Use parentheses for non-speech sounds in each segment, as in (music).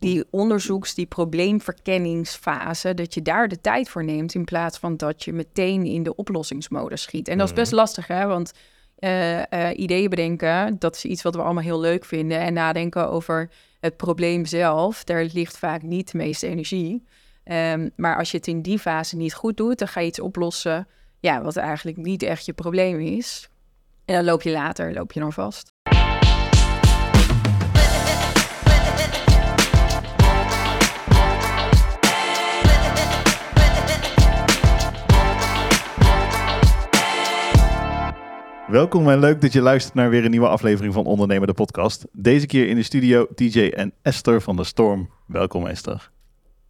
die onderzoeks, die probleemverkenningsfase, dat je daar de tijd voor neemt in plaats van dat je meteen in de oplossingsmodus schiet. En dat is best lastig, hè? Want eh, eh, ideeën bedenken, dat is iets wat we allemaal heel leuk vinden. En nadenken over het probleem zelf, daar ligt vaak niet de meeste energie. Ehm, maar als je het in die fase niet goed doet, dan ga je iets oplossen, ja, wat eigenlijk niet echt je probleem is. En dan loop je later, loop je dan vast. Welkom en leuk dat je luistert naar weer een nieuwe aflevering van Ondernemer de Podcast. Deze keer in de studio TJ en Esther van de Storm. Welkom Esther.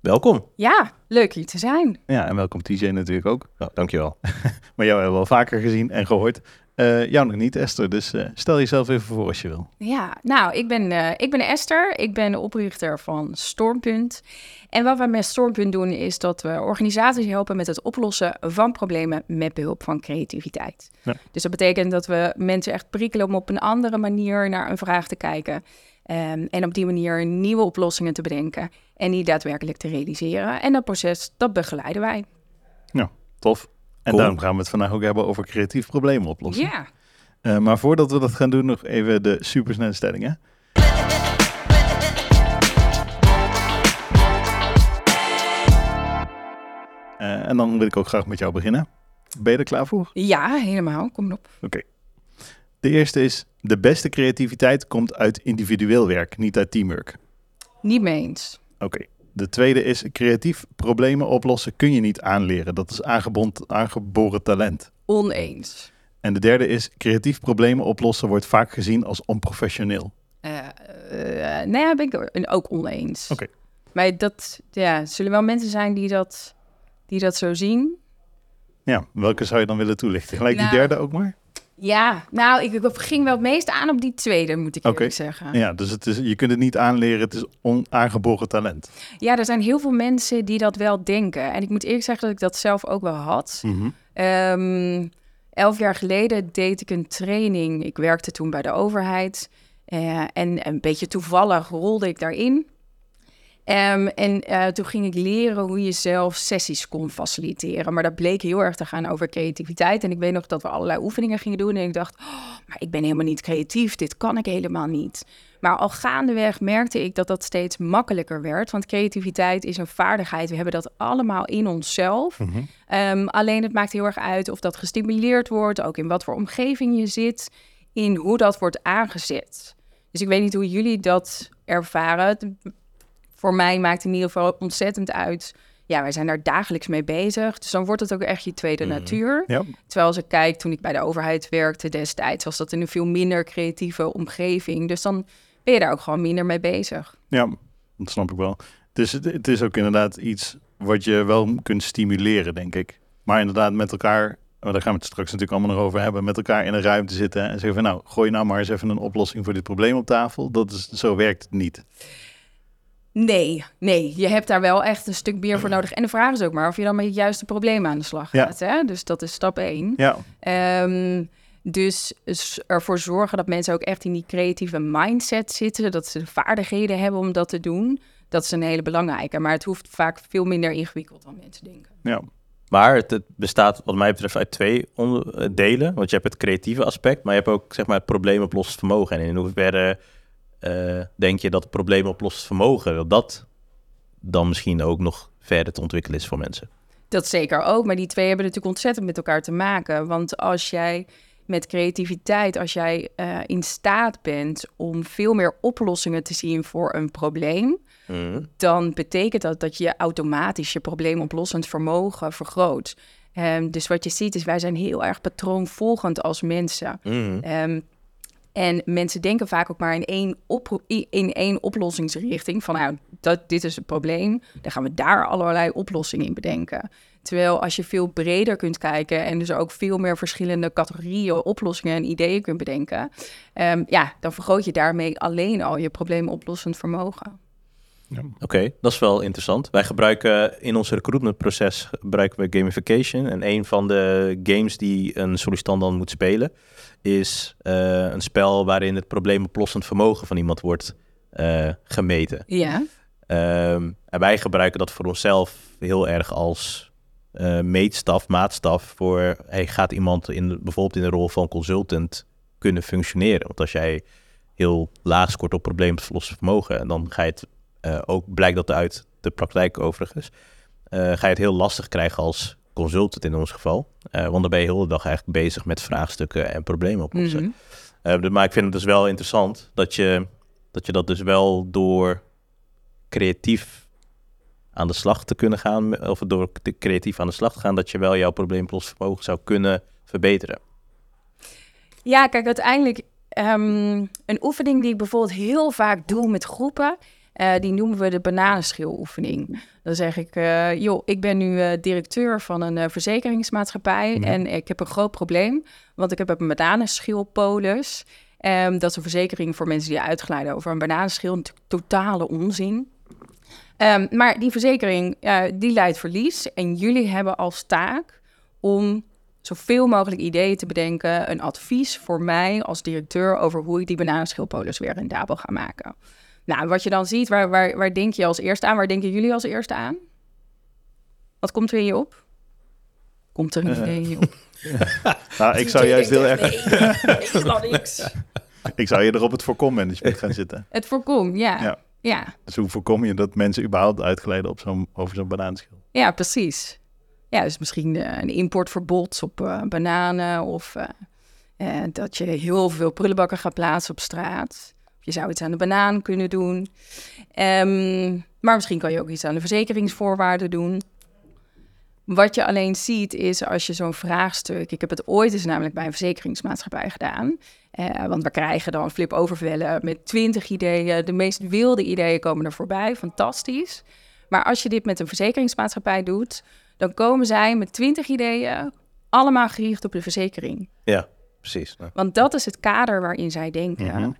Welkom. Ja, leuk hier te zijn. Ja, en welkom TJ natuurlijk ook. Ja, dankjewel. (laughs) maar jou hebben we al vaker gezien en gehoord. Uh, jou nog niet, Esther. Dus uh, stel jezelf even voor als je wil. Ja, nou, ik ben, uh, ik ben Esther. Ik ben de oprichter van Stormpunt. En wat we met Stormpunt doen, is dat we organisaties helpen met het oplossen van problemen met behulp van creativiteit. Ja. Dus dat betekent dat we mensen echt prikkelen om op een andere manier naar een vraag te kijken. Um, en op die manier nieuwe oplossingen te bedenken en die daadwerkelijk te realiseren. En dat proces, dat begeleiden wij. Ja, tof. En daarom gaan we het vandaag ook hebben over creatief problemen oplossen. Ja. Uh, maar voordat we dat gaan doen, nog even de supersnelle stellingen. Uh, en dan wil ik ook graag met jou beginnen. Ben je er klaar voor? Ja, helemaal. Kom op. Oké. De eerste is, de beste creativiteit komt uit individueel werk, niet uit teamwork. Niet mee eens. Oké. De tweede is, creatief problemen oplossen kun je niet aanleren. Dat is aangeboren talent. Oneens. En de derde is, creatief problemen oplossen wordt vaak gezien als onprofessioneel. Uh, uh, nee, daar ben ik ook oneens. Oké. Maar dat, ja, zullen wel mensen zijn die dat, die dat zo zien. Ja, welke zou je dan willen toelichten? Gelijk die nou, derde ook maar? Ja, nou, ik ging wel het meest aan op die tweede, moet ik eerlijk zeggen. Ja, dus het is, je kunt het niet aanleren, het is onaangeboren talent. Ja, er zijn heel veel mensen die dat wel denken. En ik moet eerlijk zeggen dat ik dat zelf ook wel had. Mm elf jaar geleden deed ik een training. Ik werkte toen bij de overheid. Uh, en een beetje toevallig rolde ik daarin. Um, en uh, toen ging ik leren hoe je zelf sessies kon faciliteren. Maar dat bleek heel erg te gaan over creativiteit. En ik weet nog dat we allerlei oefeningen gingen doen. En ik dacht, oh, maar ik ben helemaal niet creatief. Dit kan ik helemaal niet. Maar al gaandeweg merkte ik dat dat steeds makkelijker werd. Want creativiteit is een vaardigheid. We hebben dat allemaal in onszelf. Mm -hmm. um, alleen het maakt heel erg uit of dat gestimuleerd wordt. Ook in wat voor omgeving je zit. In hoe dat wordt aangezet. Dus ik weet niet hoe jullie dat ervaren voor mij maakt in ieder geval ontzettend uit. Ja, wij zijn daar dagelijks mee bezig. Dus dan wordt het ook echt je tweede mm. natuur. Ja. Terwijl als ik kijk, toen ik bij de overheid werkte destijds, was dat in een veel minder creatieve omgeving. Dus dan ben je daar ook gewoon minder mee bezig. Ja, dat snap ik wel. Dus het, het is ook inderdaad iets wat je wel kunt stimuleren, denk ik. Maar inderdaad met elkaar maar daar gaan we het straks natuurlijk allemaal nog over hebben, met elkaar in een ruimte zitten en zeggen van nou, gooi nou maar eens even een oplossing voor dit probleem op tafel. Dat is, zo werkt het niet. Nee, nee. Je hebt daar wel echt een stuk meer voor (clears throat) nodig. En de vraag is ook maar of je dan met het juiste probleem aan de slag gaat. Ja. Hè? Dus dat is stap één. Ja. Um, dus ervoor zorgen dat mensen ook echt in die creatieve mindset zitten. Dat ze de vaardigheden hebben om dat te doen. Dat is een hele belangrijke. Maar het hoeft vaak veel minder ingewikkeld dan mensen denken. Ja. Maar het, bestaat wat mij betreft uit twee delen. Want je hebt het creatieve aspect, maar je hebt ook zeg maar, het probleemoplossend vermogen. En in hoeverre uh, denk je dat het probleemoplossend vermogen, dat dat dan misschien ook nog verder te ontwikkelen is voor mensen? Dat zeker ook, maar die twee hebben natuurlijk ontzettend met elkaar te maken. Want als jij met creativiteit, als jij uh, in staat bent om veel meer oplossingen te zien voor een probleem, mm. dan betekent dat dat je automatisch je probleemoplossend vermogen vergroot. Um, dus wat je ziet is, wij zijn heel erg patroonvolgend als mensen. Mm. Um, en mensen denken vaak ook maar in één, op, in één oplossingsrichting. Van nou, dat, dit is het probleem. Dan gaan we daar allerlei oplossingen in bedenken. Terwijl als je veel breder kunt kijken en dus ook veel meer verschillende categorieën, oplossingen en ideeën kunt bedenken. Um, ja, dan vergroot je daarmee alleen al je probleemoplossend vermogen. Ja. Oké, dat is wel interessant. Wij gebruiken in ons recruitmentproces gebruiken we gamification. En een van de games die een sollicitant dan moet spelen, is uh, een spel waarin het probleemoplossend vermogen van iemand wordt uh, gemeten. Ja. Ehm, en wij gebruiken dat voor onszelf heel erg als uh, meetstaf, maatstaf voor hey, gaat iemand in, bijvoorbeeld in de rol van consultant kunnen functioneren. Want als jij heel laag scoort op problemen verlossen vermogen, en dan ga je het ook, blijkt dat uit de praktijk overigens, ga je het heel lastig krijgen als consultant in ons geval. want dan ben je heel de dag eigenlijk bezig met vraagstukken en problemen oplossen. Mm -hmm. maar ik vind het dus wel interessant dat je, dat je dat dus wel door creatief aan de slag te kunnen gaan, of door creatief aan de slag te gaan, dat je wel jouw probleemoplossingsvermogen zou kunnen verbeteren. Ja, kijk, uiteindelijk um, een oefening die ik bijvoorbeeld heel vaak doe met groepen, uh, die noemen we de bananenschil-oefening. Dan zeg ik, uh, joh, ik ben nu uh, directeur van een verzekeringsmaatschappij ja. en ik heb een groot probleem, want ik heb een bananenschilpolis. Um, dat is een verzekering voor mensen die uitglijden over een bananenschil. Natuurlijk totale onzin. Um, maar die verzekering, die leidt verlies. En jullie hebben als taak om zoveel mogelijk ideeën te bedenken. Een advies voor mij als directeur over hoe ik die bananenschilpolis weer rendabel ga maken. Nou, wat je dan ziet, waar, waar, waar denk je als eerste aan? Waar denken jullie als eerste aan? Wat komt er in je op? Komt er een uh, idee in je op? (laughs) nou, ik zou juist heel erg... Nee, niks. (laughs) ik zou eerder op het voorkommanagement gaan zitten. Het voorkom, ja. ja. Ja. Dus hoe voorkom je dat mensen überhaupt uitgeleiden op zo'n, over zo'n banaanschil? Ja, precies. Ja, dus misschien uh, een importverbod op uh, bananen of uh, dat je heel veel prullenbakken gaat plaatsen op straat. Je zou iets aan de banaan kunnen doen. Um, maar misschien kan je ook iets aan de verzekeringsvoorwaarden doen. Wat je alleen ziet is als je zo'n vraagstuk. Ik heb het ooit eens namelijk bij een verzekeringsmaatschappij gedaan. Uh, want we krijgen dan flip overvellen met twintig ideeën. De meest wilde ideeën komen er voorbij. Fantastisch. Maar als je dit met een verzekeringsmaatschappij doet, dan komen zij met twintig ideeën, allemaal gericht op de verzekering. Ja, precies. Want dat is het kader waarin zij denken. Mm -hmm.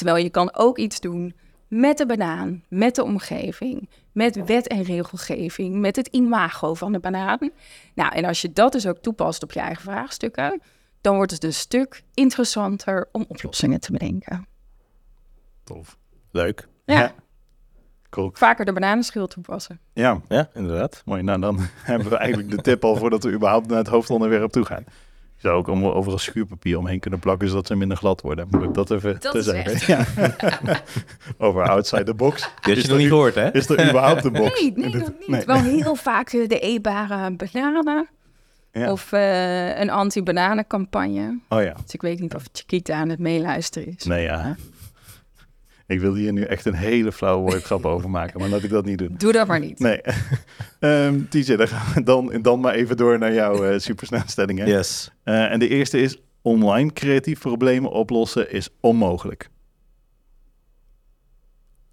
Terwijl je kan ook iets doen met de banaan, met de omgeving, met wet en regelgeving, met het imago van de banaan. Nou, en als je dat dus ook toepast op je eigen vraagstukken, dan wordt het een stuk interessanter om oplossingen te bedenken. Tof. Leuk. Ja. Cool. Vaker de bananenschil toepassen. Ja, ja, inderdaad. Mooi. Nou, dan (laughs) hebben we eigenlijk de tip al voordat we überhaupt naar het hoofdonderwerp toe gaan. Je zou ook overal schuurpapier omheen kunnen plakken, zodat ze minder glad worden. Moet ik dat even dat te zeggen? (laughs) Ja. (laughs) Over outside the box. Die had je nog niet gehoord, hè? Is er überhaupt een box? Nee, nee, dat niet. Nee. Wel heel vaak de eetbare bananen. Ja. Of uh, een anti-bananencampagne. Oh ja. Dus ik weet niet of Chiquita aan het meeluisteren is. Nee, ja. Ik wil hier nu echt een hele flauwe woordgrap over maken, maar laat ik dat niet doen. Doe dat maar niet. Nee. (laughs) um, TJ, dan gaan we dan, dan maar even door naar jouw uh, supersnelstellingen. Yes. Uh, en de eerste is, online creatief problemen oplossen is onmogelijk.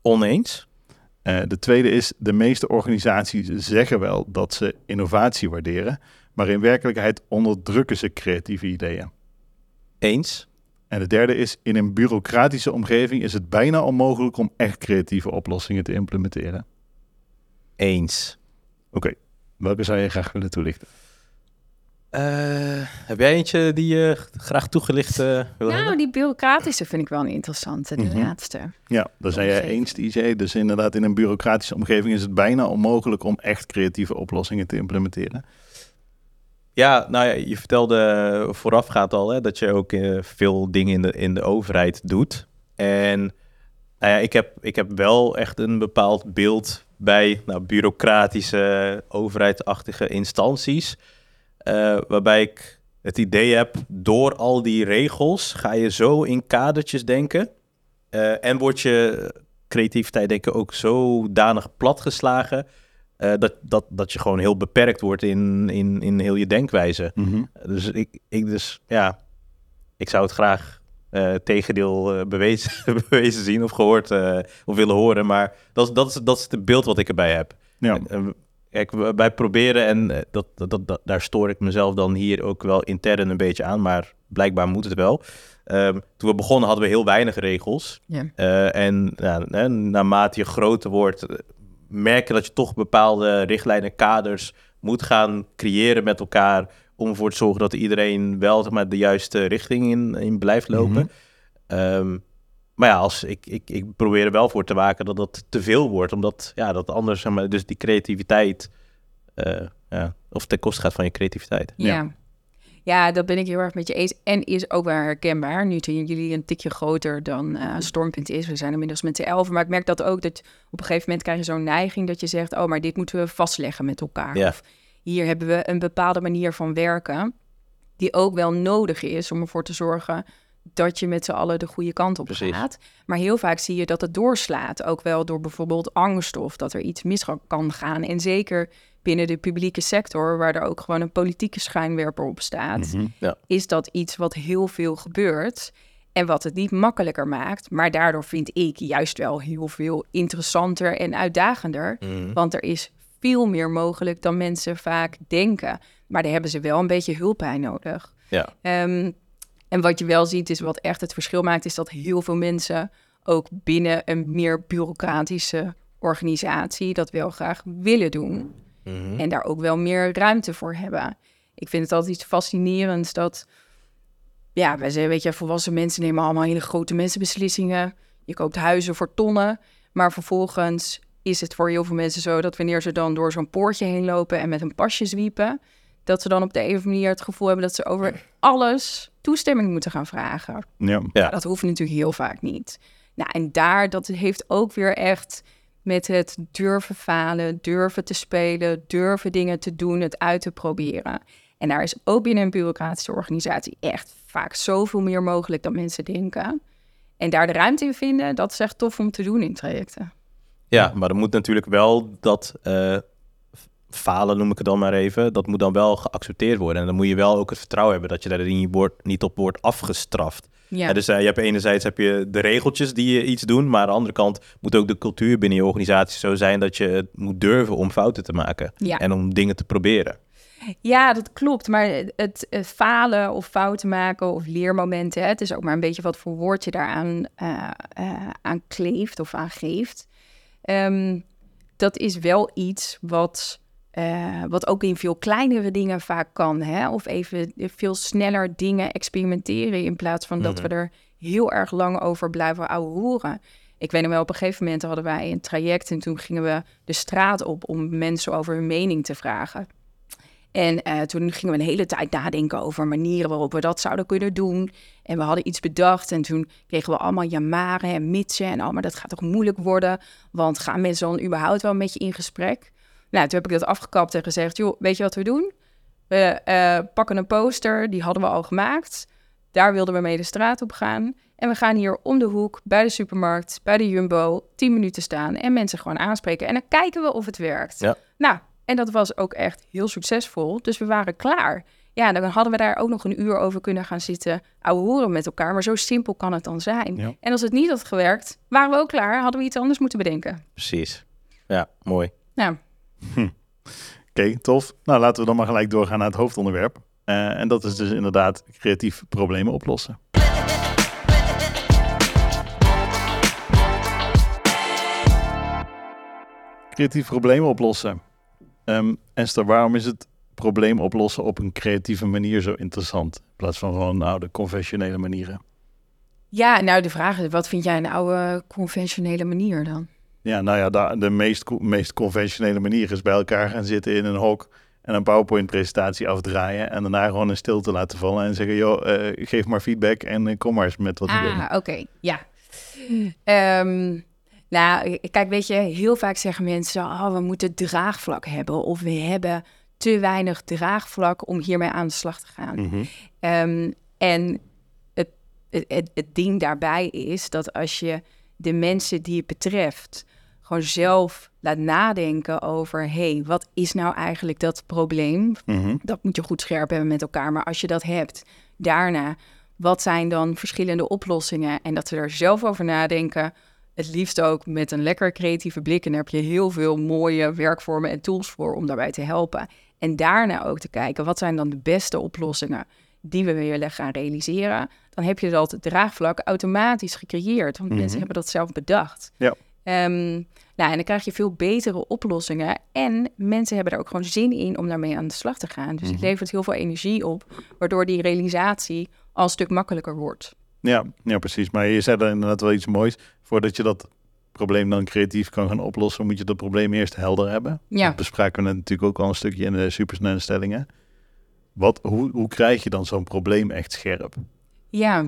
Oneens? Uh, de tweede is, de meeste organisaties zeggen wel dat ze innovatie waarderen, maar in werkelijkheid onderdrukken ze creatieve ideeën. Eens. En de derde is, in een bureaucratische omgeving is het bijna onmogelijk om echt creatieve oplossingen te implementeren. Eens. Oké, okay. welke zou je graag willen toelichten? Uh, heb jij eentje die je graag toegelicht uh, wil Nou, hebben? die bureaucratische vind ik wel een interessante, de mm -hmm. laatste. Ja, daar zijn jij eens, DJ. Dus inderdaad, in een bureaucratische omgeving is het bijna onmogelijk om echt creatieve oplossingen te implementeren. Ja, nou ja, je vertelde voorafgaand al hè, dat je ook uh, veel dingen in de, in de overheid doet. En nou ja, ik, heb, ik heb wel echt een bepaald beeld bij nou, bureaucratische, overheidsachtige instanties. Uh, waarbij ik het idee heb, door al die regels ga je zo in kadertjes denken. En wordt je creativiteit denk ik ook zodanig platgeslagen uh, dat, dat, dat je gewoon heel beperkt wordt in, in, in heel je denkwijze. Mm -hmm. Dus ik, ik dus, ja, ik zou het graag uh, tegendeel uh, bewezen, (laughs) bewezen zien of gehoord of willen horen. Maar dat, dat, is, dat is het beeld wat ik erbij heb. Ja. Kijk, wij proberen, en dat, dat, dat, daar stoor ik mezelf dan hier ook wel intern een beetje aan, maar blijkbaar moet het wel. Um, toen we begonnen hadden we heel weinig regels. Ja. en ja, naarmate je groter wordt, merken dat je toch bepaalde richtlijnen, kaders moet gaan creëren met elkaar. Om ervoor te zorgen dat iedereen wel zeg maar, de juiste richting in, in blijft lopen. Mm -hmm. um, maar ja, als, ik, ik, ik probeer er wel voor te waken dat dat te veel wordt. Omdat ja, dat anders, zeg maar, dus die creativiteit, uh, ja, of ten koste gaat van je creativiteit. Ja. ja. Ja, dat ben ik heel erg met je eens. En is ook wel herkenbaar. Nu zijn jullie een tikje groter dan uh, Stormpunt is. We zijn inmiddels met de elf. Maar ik merk dat ook dat op een gegeven moment krijg je zo'n neiging dat je zegt: Oh, maar dit moeten we vastleggen met elkaar. Ja. Of hier hebben we een bepaalde manier van werken. Die ook wel nodig is om ervoor te zorgen dat je met z'n allen de goede kant op gaat. Maar heel vaak zie je dat het doorslaat. Ook wel door bijvoorbeeld angst of dat er iets mis kan gaan. En zeker binnen de publieke sector, waar er ook gewoon een politieke schijnwerper op staat, mhm, ja. is dat iets wat heel veel gebeurt. En wat het niet makkelijker maakt, maar daardoor vind ik juist wel heel veel interessanter en uitdagender. Mhm. Want er is veel meer mogelijk dan mensen vaak denken. Maar daar hebben ze wel een beetje hulp bij nodig. Ja. Ehm, en wat je wel ziet, is wat echt het verschil maakt, is dat heel veel mensen ook binnen een meer bureaucratische organisatie dat wel graag willen doen. Mhm. En daar ook wel meer ruimte voor hebben. Ik vind het altijd iets fascinerends dat, ja, wij zeggen, weet je, volwassen mensen nemen allemaal hele grote mensenbeslissingen. Je koopt huizen voor tonnen, maar vervolgens is het voor heel veel mensen zo dat wanneer ze dan door zo'n poortje heen lopen en met een pasje zwiepen, dat ze dan op de een of andere manier het gevoel hebben dat ze over alles toestemming moeten gaan vragen. Ja. ja. Dat hoeft natuurlijk heel vaak niet. Nou, en daar, dat heeft ook weer echt met het durven falen, durven te spelen, durven dingen te doen, het uit te proberen. En daar is ook binnen een bureaucratische organisatie echt vaak zoveel meer mogelijk dan mensen denken. En daar de ruimte in vinden, dat is echt tof om te doen in trajecten. Ja, maar er moet natuurlijk wel dat uh, falen, noem ik het dan maar even, dat moet dan wel geaccepteerd worden. En dan moet je wel ook het vertrouwen hebben dat je daar in je woord niet op wordt afgestraft. Ja. dus uh, je hebt enerzijds heb je de regeltjes die je iets doen, maar aan de andere kant moet ook de cultuur binnen je organisatie zo zijn dat je het moet durven om fouten te maken ja. en om dingen te proberen. Ja, dat klopt. Maar het, falen of fouten maken of leermomenten, hè, het is ook maar een beetje wat voor woord je daaraan uh, uh, aan kleeft of aan geeft. Um, dat is wel iets wat uh, wat ook in veel kleinere dingen vaak kan. Hè? Of even veel sneller dingen experimenteren in plaats van dat we mhm. er heel erg lang over blijven horen. Ik weet nog wel, op een gegeven moment hadden wij een traject en toen gingen we de straat op om mensen over hun mening te vragen. En uh, toen gingen we een hele tijd nadenken over manieren waarop we dat zouden kunnen doen. En we hadden iets bedacht en toen kregen we allemaal jamaren en mitsen en allemaal dat gaat toch moeilijk worden. Want gaan mensen dan überhaupt wel met je in gesprek? Nou, toen heb ik dat afgekapt en gezegd, joh, weet je wat we doen? We uh, pakken een poster, die hadden we al gemaakt. Daar wilden we mee de straat op gaan. En we gaan hier om de hoek, bij de supermarkt, bij de Jumbo, 10 minuten staan en mensen gewoon aanspreken. En dan kijken we of het werkt. Ja. Nou, en dat was ook echt heel succesvol. Dus we waren klaar. Ja, dan hadden we daar ook nog een uur over kunnen gaan zitten, ouwe horen met elkaar. Maar zo simpel kan het dan zijn. Ja. En als het niet had gewerkt, waren we ook klaar. Hadden we iets anders moeten bedenken. Precies. Ja, mooi. Ja. Hm. Oké, tof. Nou, laten we dan maar gelijk doorgaan naar het hoofdonderwerp. Uh, en dat is dus inderdaad creatief problemen oplossen. Creatief problemen oplossen. Um, Esther, waarom is het probleem oplossen op een creatieve manier zo interessant? In plaats van gewoon nou, de conventionele manieren. Ja, nou de vraag is, wat vind jij een oude conventionele manier dan? Ja, nou ja, de, de meest, meest conventionele manier is bij elkaar gaan zitten in een hok en een PowerPoint-presentatie afdraaien en daarna gewoon een stilte laten vallen en zeggen, joh, uh, geef maar feedback en uh, kom maar eens met wat ah, Ah, oké, ja. Um, nou, kijk, weet je, heel vaak zeggen mensen, oh, we moeten draagvlak hebben of we hebben te weinig draagvlak om hiermee aan de slag te gaan. Mhm. Ehm, en het, het, het ding daarbij is dat als je de mensen die het betreft gewoon zelf laat nadenken over... hey, wat is nou eigenlijk dat probleem? Mhm. Dat moet je goed scherp hebben met elkaar. Maar als je dat hebt, daarna... wat zijn dan verschillende oplossingen? En dat ze er zelf over nadenken... Het liefst ook met een lekker creatieve blik. En daar heb je heel veel mooie werkvormen en tools voor om daarbij te helpen. En daarna ook te kijken, wat zijn dan de beste oplossingen die we willen gaan realiseren? Dan heb je dat draagvlak automatisch gecreëerd. Want mensen mhm. hebben dat zelf bedacht. Ja. Um, nou, en dan krijg je veel betere oplossingen. En mensen hebben er ook gewoon zin in om daarmee aan de slag te gaan. Dus het mhm. levert heel veel energie op, waardoor die realisatie al een stuk makkelijker wordt. Ja, ja, precies. Maar je zei er inderdaad wel iets moois. Voordat je dat probleem dan creatief kan gaan oplossen, moet je dat probleem eerst helder hebben. Ja. Dat bespraken we natuurlijk ook al een stukje in de supersnelle stellingen. Wat, hoe, hoe krijg je dan zo'n probleem echt scherp? Ja,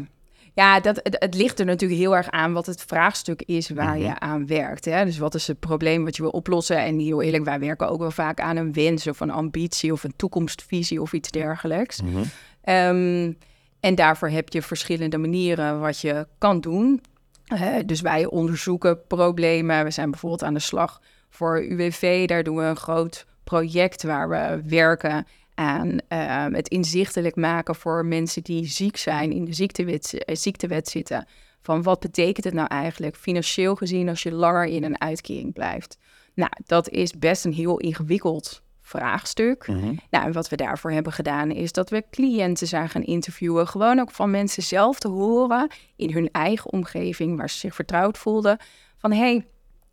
ja dat, het, het ligt er natuurlijk heel erg aan wat het vraagstuk is waar Mhm. je aan werkt. Hè? Dus wat is het probleem wat je wil oplossen? En heel eerlijk, wij werken ook wel vaak aan een wens of een ambitie of een toekomstvisie of iets dergelijks. Ehm, en daarvoor heb je verschillende manieren wat je kan doen. Dus wij onderzoeken problemen. We zijn bijvoorbeeld aan de slag voor UWV. Daar doen we een groot project waar we werken aan eh, het inzichtelijk maken voor mensen die ziek zijn, in de ziektewet, eh, ziektewet zitten. Van wat betekent het nou eigenlijk financieel gezien als je langer in een uitkering blijft? Nou, dat is best een heel ingewikkeld vraagstuk. Nou, en wat we daarvoor hebben gedaan is dat we cliënten zijn gaan interviewen. Gewoon ook van mensen zelf te horen in hun eigen omgeving waar ze zich vertrouwd voelden. Van hey,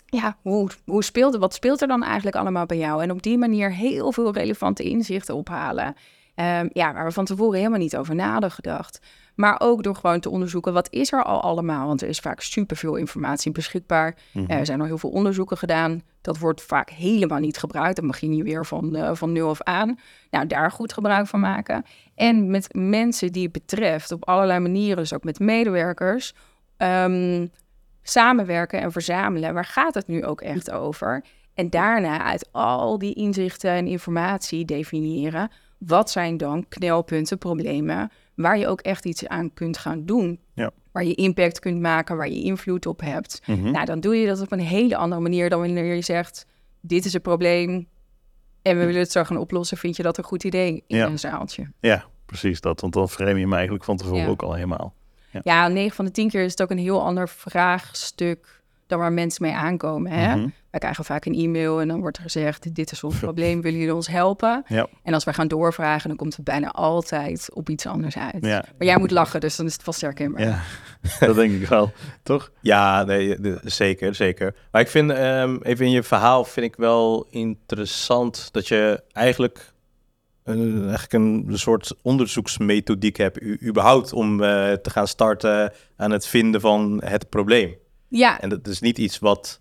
ja, hoe, hoe speelt, wat speelt er dan eigenlijk allemaal bij jou? En op die manier heel veel relevante inzichten ophalen. Ehm, ja, waar we van tevoren helemaal niet over na hadden gedacht. Maar ook door gewoon te onderzoeken, wat is er al allemaal? Want er is vaak superveel informatie beschikbaar. Mhm. Er zijn al heel veel onderzoeken gedaan. Dat wordt vaak helemaal niet gebruikt. Dan begin je weer van, eh, van nul af aan. Nou, daar goed gebruik van maken. En met mensen die het betreft, op allerlei manieren, dus ook met medewerkers, ehm, samenwerken en verzamelen. Waar gaat het nu ook echt over? En daarna uit al die inzichten en informatie definiëren. Wat zijn dan knelpunten, problemen, waar je ook echt iets aan kunt gaan doen? Ja. Waar je impact kunt maken, waar je invloed op hebt. Mhm. Nou, dan doe je dat op een hele andere manier dan wanneer je zegt: Dit is het probleem en we willen het zo gaan oplossen. Vind je dat een goed idee in Ja. een zaaltje? Ja, precies dat. Want dan frame je hem eigenlijk van tevoren Ja. ook al helemaal. Ja, 9 van de 10 keer is het ook een heel ander vraagstuk dan waar mensen mee aankomen. Hè? Mhm. Wij krijgen vaak een e-mail en dan wordt er gezegd: Dit is ons probleem, willen jullie ons helpen? Ja. En als wij gaan doorvragen, dan komt het bijna altijd op iets anders uit. Ja. Maar jij moet lachen, dus dan is het vast herkenbaar. Ja, (laughs) dat denk ik wel. Toch? Ja, nee, de- zeker, zeker. Maar ik vind, ehm, even in je verhaal, vind ik wel interessant dat je eigenlijk een, eigenlijk een soort onderzoeksmethodiek hebt, u, überhaupt, om eh, te gaan starten aan het vinden van het probleem. Ja, En dat is niet iets wat,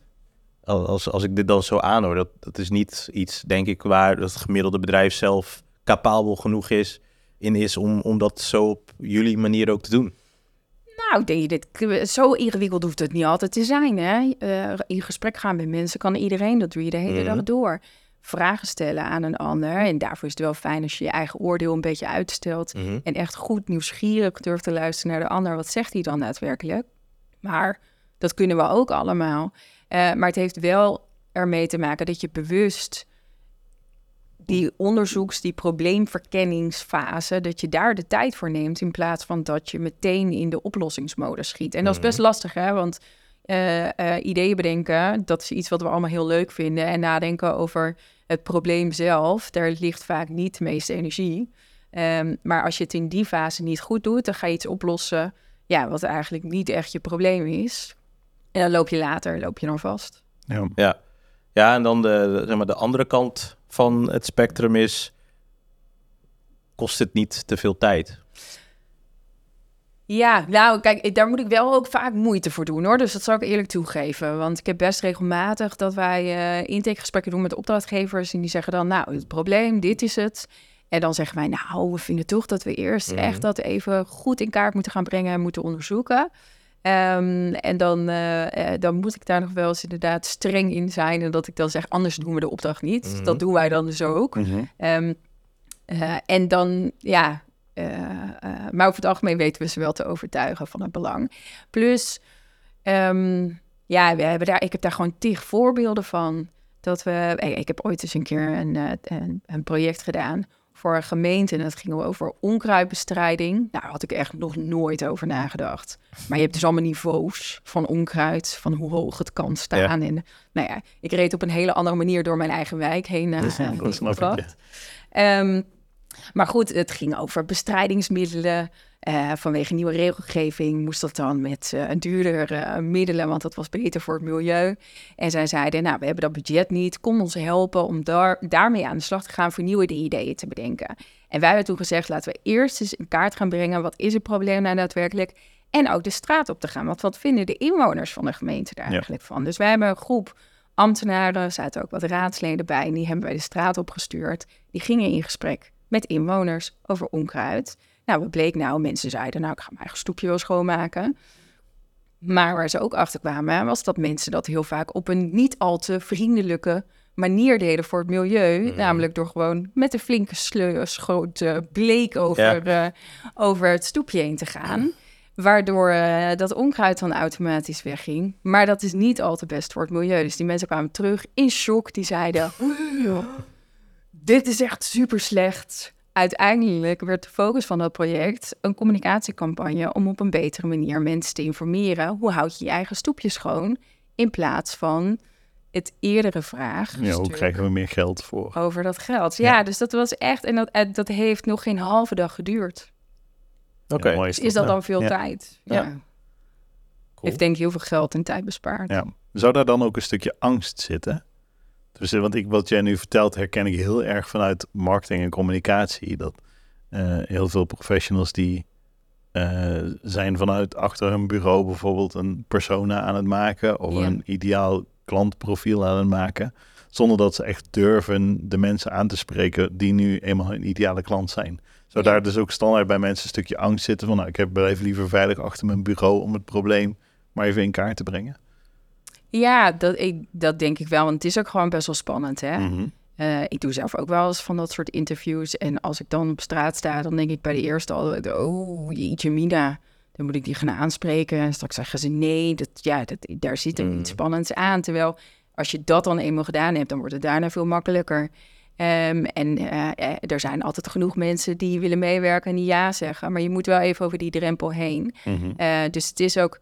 als, als ik dit dan zo aanhoor, dat, dat is niet iets, denk ik, waar het gemiddelde bedrijf zelf capabel genoeg is, in is om, om dat zo op jullie manier ook te doen. Nou, denk je, dit, zo ingewikkeld hoeft het niet altijd te zijn. Hè? Eh, in gesprek gaan met mensen kan iedereen, dat doe je de hele Mhm. dag door. Vragen stellen aan een ander. En daarvoor is het wel fijn als je je eigen oordeel een beetje uitstelt. En echt goed nieuwsgierig durft te luisteren naar de ander. Wat zegt hij dan daadwerkelijk? Maar dat kunnen we ook allemaal. Eh, maar het heeft wel ermee te maken dat je bewust die onderzoeks, die probleemverkenningsfase, dat je daar de tijd voor neemt in plaats van dat je meteen in de oplossingsmodus schiet. En dat is best lastig, hè? Want eh, eh, ideeën bedenken, dat is iets wat we allemaal heel leuk vinden. En nadenken over het probleem zelf, daar ligt vaak niet de meeste energie. Ehm, maar als je het in die fase niet goed doet, dan ga je iets oplossen, ja, wat eigenlijk niet echt je probleem is. En dan loop je later, loop je dan vast. Ja. Ja, ja en dan de, de- zeg maar, de andere kant van het spectrum is... kost het niet te veel tijd? Ja, nou kijk, daar moet ik wel ook vaak moeite voor doen hoor. Dus dat zal ik eerlijk toegeven. Want ik heb best regelmatig dat wij eh intakegesprekken doen met opdrachtgevers. En die zeggen dan, nou, het probleem, dit is het. En dan zeggen wij, nou, we vinden toch dat we eerst Mhm. echt dat even goed in kaart moeten gaan brengen en moeten onderzoeken. Ehm, en dan, eh, eh, dan moet ik daar nog wel eens inderdaad streng in zijn. En dat ik dan zeg, anders doen we de opdracht niet. Mhm. Dat doen wij dan dus ook. Mhm. Ehm, eh, en dan, ja, eh, eh, maar over het algemeen weten we ze wel te overtuigen van het belang. Plus, ehm, ja, we hebben daar, ik heb daar gewoon tig voorbeelden van. Dat we, ik heb ooit eens een keer een, eh, een, een project gedaan voor een gemeente. En dat ging over onkruidbestrijding. Nou, daar had ik echt nog nooit over nagedacht. Maar je hebt dus allemaal niveaus van onkruid, van hoe hoog het kan staan. En nou ja, ik reed op een hele andere manier door mijn eigen wijk heen. Ja, opdracht. (laughs) Ehm, maar goed, het ging over bestrijdingsmiddelen. Eh, vanwege nieuwe regelgeving moest dat dan met eh duurder eh, middelen, want dat was beter voor het milieu. En zij zeiden, nou, we hebben dat budget niet. Kom ons helpen om daar, daarmee aan de slag te gaan voor nieuwe ideeën te bedenken. En wij hebben toen gezegd, laten we eerst eens in kaart gaan brengen, wat is het probleem nou daadwerkelijk? En ook de straat op te gaan. Want wat vinden de inwoners van de gemeente daar Ja. eigenlijk van? Dus wij hebben een groep ambtenaren, er zaten ook wat raadsleden bij. En die hebben wij de straat opgestuurd. Die gingen in gesprek met inwoners over onkruid. Nou, wat bleek nou? Mensen zeiden, nou, ik ga mijn eigen stoepje wel schoonmaken. Maar waar ze ook achter kwamen, was dat mensen dat heel vaak op een niet al te vriendelijke manier deden voor het milieu. Namelijk door gewoon met een flinke sleu- schoot eh, bleek over, eh, over het stoepje heen te gaan. Waardoor eh, dat onkruid dan automatisch wegging. Maar dat is niet al te best voor het milieu. Dus die mensen kwamen terug in shock. Die zeiden, (laughs) dit is echt super slecht. Uiteindelijk werd de focus van dat project een communicatiecampagne om op een betere manier mensen te informeren. Hoe houd je je eigen stoepje schoon? In plaats van het eerdere vraag Ja, hoe krijgen we meer geld voor? over dat geld. Ja, Ja. dus dat was echt, en dat, eh, dat heeft nog geen halve dag geduurd. Oké. Ja, is dat Ja. dan veel Ja. tijd? Ja. Ja. Cool. Heeft denk ik heel veel geld en tijd bespaard. Ja. Zou daar dan ook een stukje angst zitten? Dus, eh, want ik, wat jij nu vertelt, herken ik heel erg vanuit marketing en communicatie. Dat eh, heel veel professionals die eh, zijn vanuit achter hun bureau bijvoorbeeld een persona aan het maken of Ja. een ideaal klantprofiel aan het maken. Zonder dat ze echt durven de mensen aan te spreken die nu eenmaal hun ideale klant zijn. Zou Ja. daar dus ook standaard bij mensen een stukje angst zitten van nou, ik heb blijf liever veilig achter mijn bureau om het probleem maar even in kaart te brengen? Ja, dat, ik, dat denk ik wel. Want het is ook gewoon best wel spannend. Hè? Mhm. Eh, ik doe zelf ook wel eens van dat soort interviews. En als ik dan op straat sta, dan denk ik bij de eerste al... Oh, jeetje mina, dan moet ik die gaan aanspreken. En straks zeggen ze nee, dat, ja, dat, daar zit er Mm. iets spannends aan. Terwijl als je dat dan eenmaal gedaan hebt, dan wordt het daarna veel makkelijker. Ehm, en eh, eh, er zijn altijd genoeg mensen die willen meewerken en die ja zeggen. Maar je moet wel even over die drempel heen. Mhm. Dus het is ook,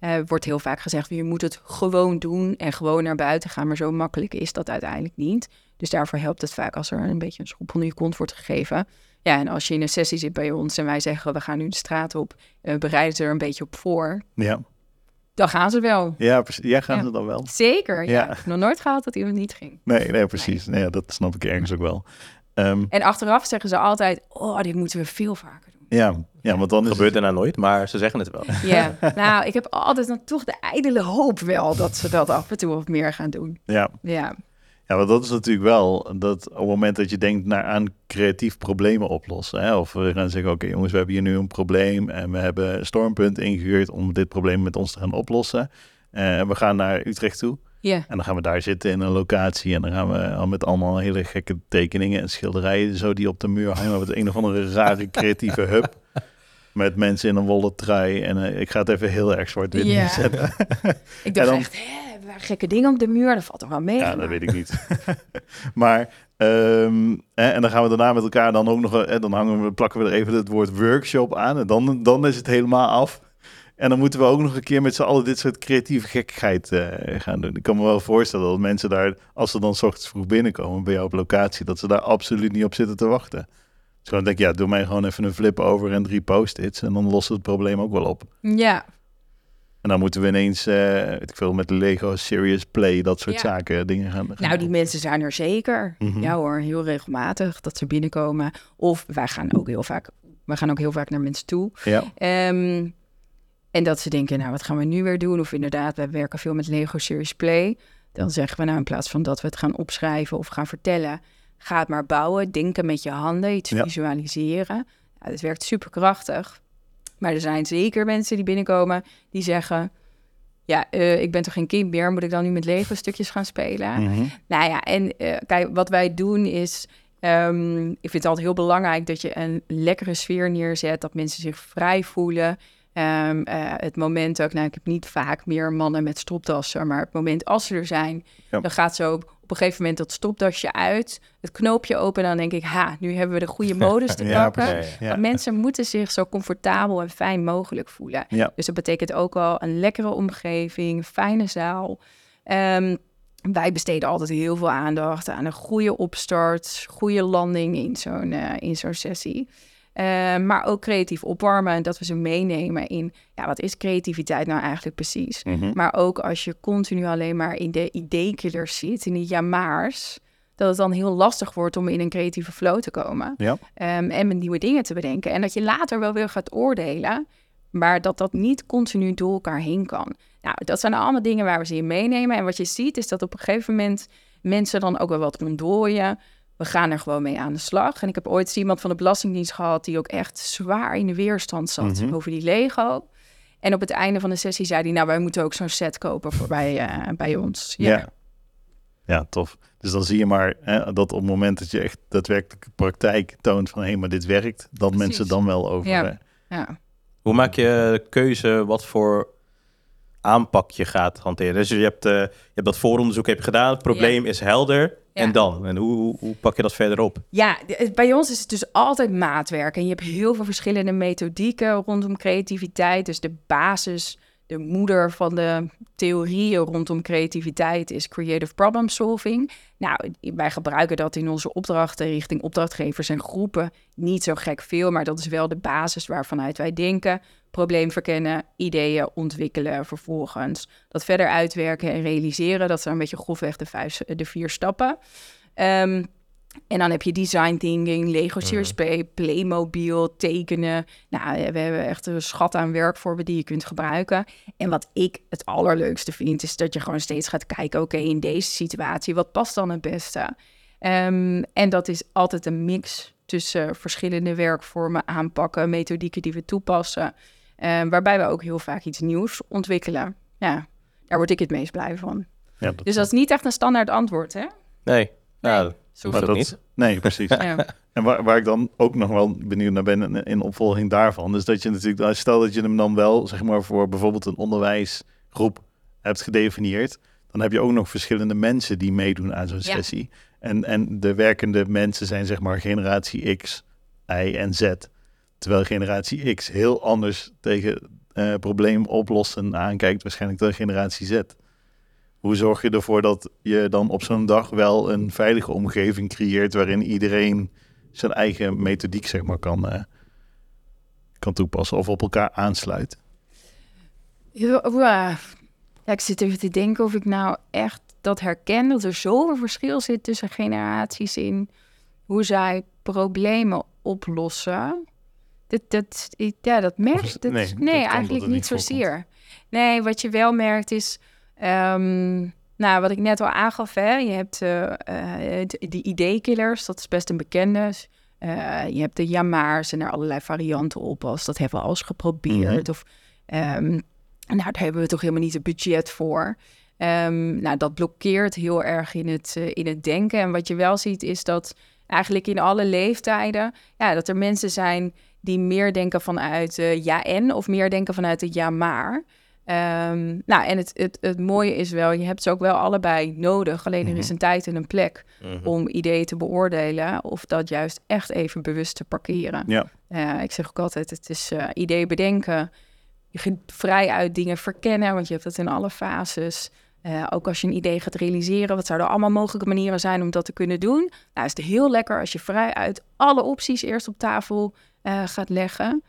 eh, wordt heel vaak gezegd, je moet het gewoon doen en gewoon naar buiten gaan. Maar zo makkelijk is dat uiteindelijk niet. Dus daarvoor helpt het vaak als er een beetje een schop onder je kont wordt gegeven. Ja, en als je in een sessie zit bij ons en wij zeggen, we gaan nu de straat op, bereiden ze er een beetje op voor, Ja, dan gaan ze wel. ja, precies. Ja, gaan Ja. ze dan wel? Zeker, ja. Nog nooit gehad dat iemand niet ging. Nee, nee, precies. Nee, dat snap ik ergens ook wel. Ehm, En achteraf zeggen ze altijd, oh, dit moeten we veel vaker doen. Ja, ja, want dan is Gebeurt er nou nooit, maar ze zeggen het wel. (laughs) Ja, nou, ik heb altijd dan toch de ijdele hoop wel dat ze dat af en toe wat meer gaan doen. Ja, Ja, ja, want dat is natuurlijk wel dat op het moment dat je denkt naar aan creatief problemen oplossen. Hè, of we gaan zeggen, oké jongens, we hebben hier nu een probleem en we hebben een stormpunt ingehuurd om dit probleem met ons te gaan oplossen. En we gaan naar Utrecht toe ja. en dan gaan we daar zitten in een locatie en dan gaan we al met allemaal hele gekke tekeningen en schilderijen zo die op de muur hangen met een of andere rare (laughs) creatieve hub. Met mensen in een wollen trui. En eh, ik ga het even heel erg zwart-wit Ja. neerzetten. (laughs) Ik dacht dan- echt, hè, hebben gekke dingen op de muur? Dat valt toch wel mee? Ja, dat weet ik niet. (laughs) maar, ehm, hè, en dan gaan we daarna met elkaar dan ook nog, hè, dan hangen we, plakken we er even het woord workshop aan. En dan, dan is het helemaal af. En dan moeten we ook nog een keer met z'n allen dit soort creatieve gekkigheid eh, gaan doen. Ik kan me wel voorstellen dat mensen daar, als ze dan 's ochtends vroeg binnenkomen bij jou op locatie, dat ze daar absoluut niet op zitten te wachten. Dus gewoon denk ik, ja, doe mij gewoon even een flip over en drie post-its. En dan lost het probleem ook wel op. Ja, En dan moeten we ineens, weet ik veel, met Lego Serious Play, dat soort Ja. zaken, dingen gaan, gaan nou die mensen zijn er zeker. Mhm. Ja hoor, heel regelmatig dat ze binnenkomen. Of wij gaan ook heel vaak, wij gaan ook heel vaak naar mensen toe. Ja. Ehm, en dat ze denken, nou wat gaan we nu weer doen? Of inderdaad, wij werken veel met Lego Series Play. Dan zeggen we nou in plaats van dat we het gaan opschrijven of gaan vertellen, ga het maar bouwen, denken met je handen, iets Ja. visualiseren. Ja, dat werkt super krachtig. Maar er zijn zeker mensen die binnenkomen die zeggen, ja, eh, ik ben toch geen kind meer, moet ik dan nu met Lego stukjes gaan spelen? Mhm. Nou ja, en eh, kijk, wat wij doen is. ehm, ik vind het altijd heel belangrijk dat je een lekkere sfeer neerzet, dat mensen zich vrij voelen. Ehm, eh, het moment ook, nou, ik heb niet vaak meer mannen met stropdassen, maar het moment als ze er zijn, Ja. dan gaat zo op een gegeven moment dat stropdasje uit, het knoopje open, en dan denk ik, ha, nu hebben we de goede (laughs) modus te Ja, pakken. precies. Ja. Mensen moeten zich zo comfortabel en fijn mogelijk voelen. Ja. Dus dat betekent ook al een lekkere omgeving, fijne zaal. Ehm, wij besteden altijd heel veel aandacht aan een goede opstart, goede landing in zo'n eh, in zo'n sessie. Ehm, maar ook creatief opwarmen en dat we ze meenemen in, ja, wat is creativiteit nou eigenlijk precies? Mhm. Maar ook als je continu alleen maar in de idee-killers zit, in die jamaars, dat het dan heel lastig wordt om in een creatieve flow te komen. Ja. Ehm, en met nieuwe dingen te bedenken. En dat je later wel weer gaat oordelen. maar dat dat niet continu door elkaar heen kan. Nou, dat zijn allemaal dingen waar we ze in meenemen. En wat je ziet is dat op een gegeven moment mensen dan ook wel wat ontdooien. We gaan er gewoon mee aan de slag. En ik heb ooit iemand van de Belastingdienst gehad die ook echt zwaar in de weerstand zat Mhm. over die Lego. En op het einde van de sessie zei hij, nou, wij moeten ook zo'n set kopen voor bij, eh, bij ons. Ja. Ja. ja. tof. Dus dan zie je maar hè, dat op het moment dat je echt daadwerkelijk praktijk toont van hé, maar dit werkt, dat Precies. mensen dan wel over. Ja. ja. Hoe maak je keuze wat voor aanpak je gaat hanteren? Dus je hebt, eh, je hebt dat vooronderzoek heb je gedaan, het probleem is helder. Ja. En dan? En hoe, hoe, hoe pak je dat verder op? Ja, bij ons is het dus altijd maatwerk. En je hebt heel veel verschillende methodieken rondom creativiteit. Dus de basis, de moeder van de theorieën rondom creativiteit is creative problem solving. Nou, wij gebruiken dat in onze opdrachten richting opdrachtgevers en groepen. Niet zo gek veel, maar dat is wel de basis waarvanuit wij denken. Probleem verkennen, ideeën ontwikkelen, vervolgens dat verder uitwerken en realiseren. Dat zijn een beetje grofweg de, vijf, de vier stappen. Ehm, en dan heb je design thinking, Lego CSP, Playmobil, tekenen. Nou, we hebben echt een schat aan werkvormen die je kunt gebruiken. En wat ik het allerleukste vind, is dat je gewoon steeds gaat kijken... oké, in deze situatie, wat past dan het beste? Ehm, en dat is altijd een mix tussen verschillende werkvormen, aanpakken... methodieken die we toepassen... ehm, waarbij we ook heel vaak iets nieuws ontwikkelen. Ja, daar word ik het meest blij van. ja, dat, Dus dat is niet echt een standaard antwoord, hè? Nee, nou, Nee. Zo maar hoeft dat, het niet. Nee, precies. (laughs) Ja. En waar, waar ik dan ook nog wel benieuwd naar ben in, in opvolging daarvan, is dat je natuurlijk, stel dat je hem dan wel, zeg maar, voor bijvoorbeeld een onderwijsgroep hebt gedefinieerd, dan heb je ook nog verschillende mensen die meedoen aan zo'n Ja. sessie. En, en de werkende mensen zijn, zeg maar, generatie X, Y en Z. Terwijl generatie X heel anders tegen eh probleem oplossen aankijkt, waarschijnlijk dan generatie Z. Hoe zorg je ervoor dat je dan op zo'n dag wel een veilige omgeving creëert waarin iedereen zijn eigen methodiek zeg maar kan, eh, kan toepassen of op elkaar aansluit? Ja, ja, ik zit even te denken of ik nou echt dat herken. Dat er zoveel verschil zit tussen generaties in hoe zij problemen oplossen. Dat, dat, ja, dat merk dat- nee, dat eigenlijk niet niet zozeer. Nee, wat je wel merkt is... ehm, nou, wat ik net al aangaf, hè, je hebt eh, eh, de, de ID-killers, dat is best een bekende. Eh, je hebt de Yama's en er allerlei varianten op, als dat hebben we al eens geprobeerd. Of, ehm, nou, daar hebben we toch helemaal niet het budget voor. Ehm, nou, dat blokkeert heel erg in het, in het denken. En wat je wel ziet is dat eigenlijk in alle leeftijden... Ja, dat er mensen zijn die meer denken vanuit ja en... of meer denken vanuit het ja maar... Ehm, nou, en het, het, het mooie is wel, je hebt ze ook wel allebei nodig. Alleen er is een tijd en een plek Mhm. om ideeën te beoordelen. Of dat juist echt even bewust te parkeren. Ja. Eh, ik zeg ook altijd, het is eh ideeën bedenken. Je gaat vrij uit dingen verkennen, want je hebt dat in alle fases. Eh, ook als je een idee gaat realiseren, wat zouden allemaal mogelijke manieren zijn om dat te kunnen doen? Nou, is het heel lekker als je vrij uit alle opties eerst op tafel eh, gaat leggen.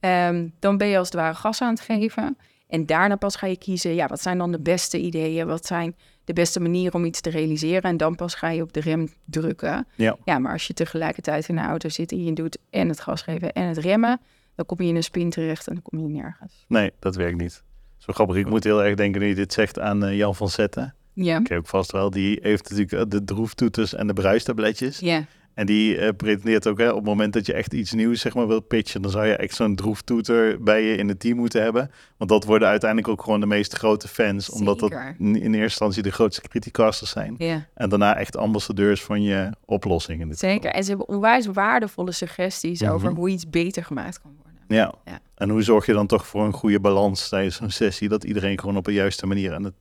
Ehm, dan ben je als het ware gas aan het geven. En daarna pas ga je kiezen, ja, wat zijn dan de beste ideeën? Wat zijn de beste manieren om iets te realiseren? En dan pas ga je op de rem drukken. Ja. Ja, maar als je tegelijkertijd in de auto zit en je doet en het gas geven en het remmen, dan kom je in een spin terecht en dan kom je nergens. Nee, dat werkt niet. Zo grappig. Ik moet heel erg denken nu je dit zegt aan eh, Jan van Zetten. Ja. Ik heb ook vast wel. Die heeft natuurlijk eh, de droeftoeters en de bruistabletjes. Ja. En die eh, pretendeert ook hè, op het moment dat je echt iets nieuws zeg maar, wil pitchen, dan zou je echt zo'n droeftoeter bij je in het team moeten hebben. Want dat worden uiteindelijk ook gewoon de meest grote fans. Omdat dat in eerste instantie de grootste criticasters zijn. Ja, En daarna echt ambassadeurs van je oplossing. In dit zeker. En ze hebben onwijs waardevolle suggesties Mhm. over hoe iets beter gemaakt kan worden. Ja. Ja. En hoe zorg je dan toch voor een goede balans tijdens zo'n sessie? Dat iedereen gewoon op de juiste manier aan het...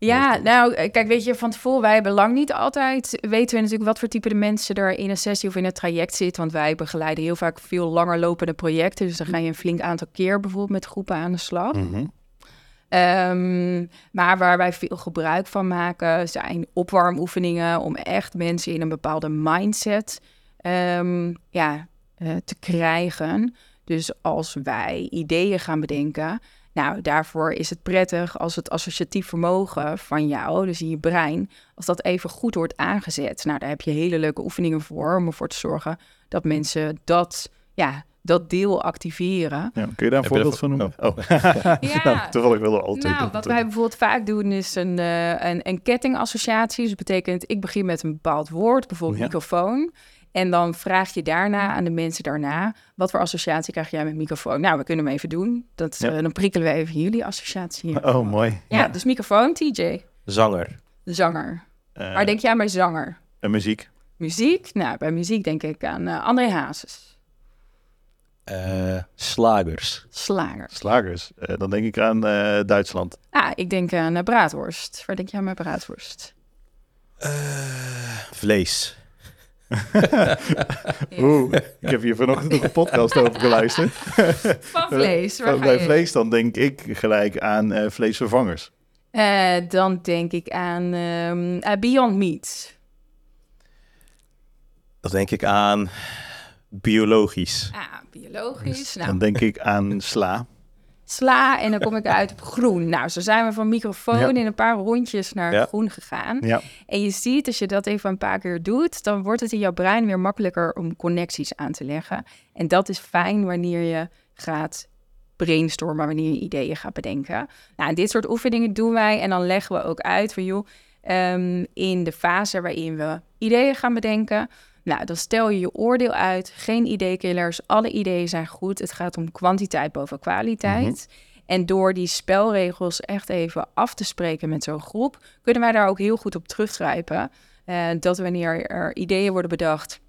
Ja, nou, eh, kijk, weet je, van tevoren, wij hebben lang niet altijd, weten we natuurlijk wat voor type de mensen er in een sessie of in een traject zit. Want wij begeleiden heel vaak veel langer lopende projecten. Dus dan ga je een flink aantal keer bijvoorbeeld met groepen aan de slag. Mhm. Ehm, maar waar wij veel gebruik van maken zijn opwarmoefeningen om echt mensen in een bepaalde mindset ehm, ja, eh, te krijgen. Dus als wij ideeën gaan bedenken, nou daarvoor is het prettig als het associatief vermogen van jou, dus in je brein, als dat even goed wordt aangezet. Nou, daar heb je hele leuke oefeningen voor om ervoor te zorgen dat mensen dat ja, dat deel activeren. Ja, kun je daar een voorbeeld van noemen? Oh, (laughs) Ja. nou, toevallig willen we al twee Nou, doen. wat wij bijvoorbeeld vaak doen is een, eh, een, een kettingassociatie. Dus dat betekent, ik begin met een bepaald woord, bijvoorbeeld Ja. microfoon. En dan vraag je daarna aan de mensen daarna, wat voor associatie krijg jij met microfoon? Nou, we kunnen hem even doen. Dat, Ja. eh, dan prikkelen we even jullie associatie. hier. Oh, mooi. Ja, dus microfoon, TJ, Zanger. zanger. Eh, Waar denk jij aan bij zanger? en muziek. Muziek? Nou, bij muziek denk ik aan eh, André Hazes. Eh, slagers. Slager. Slagers. Eh, dan denk ik aan eh, Duitsland. Ah, ik denk aan braadworst. Waar denk jij aan bij braadworst? Vlees. (laughs) Oeh, ik heb hier vanochtend nog een podcast over geluisterd. (laughs) Van vlees. Waar Bij vlees dan denk ik gelijk aan eh, vleesvervangers. Eh, dan denk ik aan ehm, eh, Beyond Meat. Dat denk ik aan biologisch. Ah, biologisch. Nou, Dan denk ik aan sla. Sla en dan kom ik uit op groen. Nou, zo zijn we van microfoon Ja. in een paar rondjes naar Ja. groen gegaan. Ja, En je ziet, als je dat even een paar keer doet, dan wordt het in jouw brein weer makkelijker om connecties aan te leggen. En dat is fijn wanneer je gaat brainstormen, wanneer je ideeën gaat bedenken. Nou, en dit soort oefeningen doen wij en dan leggen we ook uit van, joh, ehm, in de fase waarin we ideeën gaan bedenken, nou, dan stel je je oordeel uit. Geen ideekillers, alle ideeën zijn goed. Het gaat om kwantiteit boven kwaliteit. En door die spelregels echt even af te spreken met zo'n groep, kunnen wij daar ook heel goed op teruggrijpen. Eh, dat wanneer er ideeën worden bedacht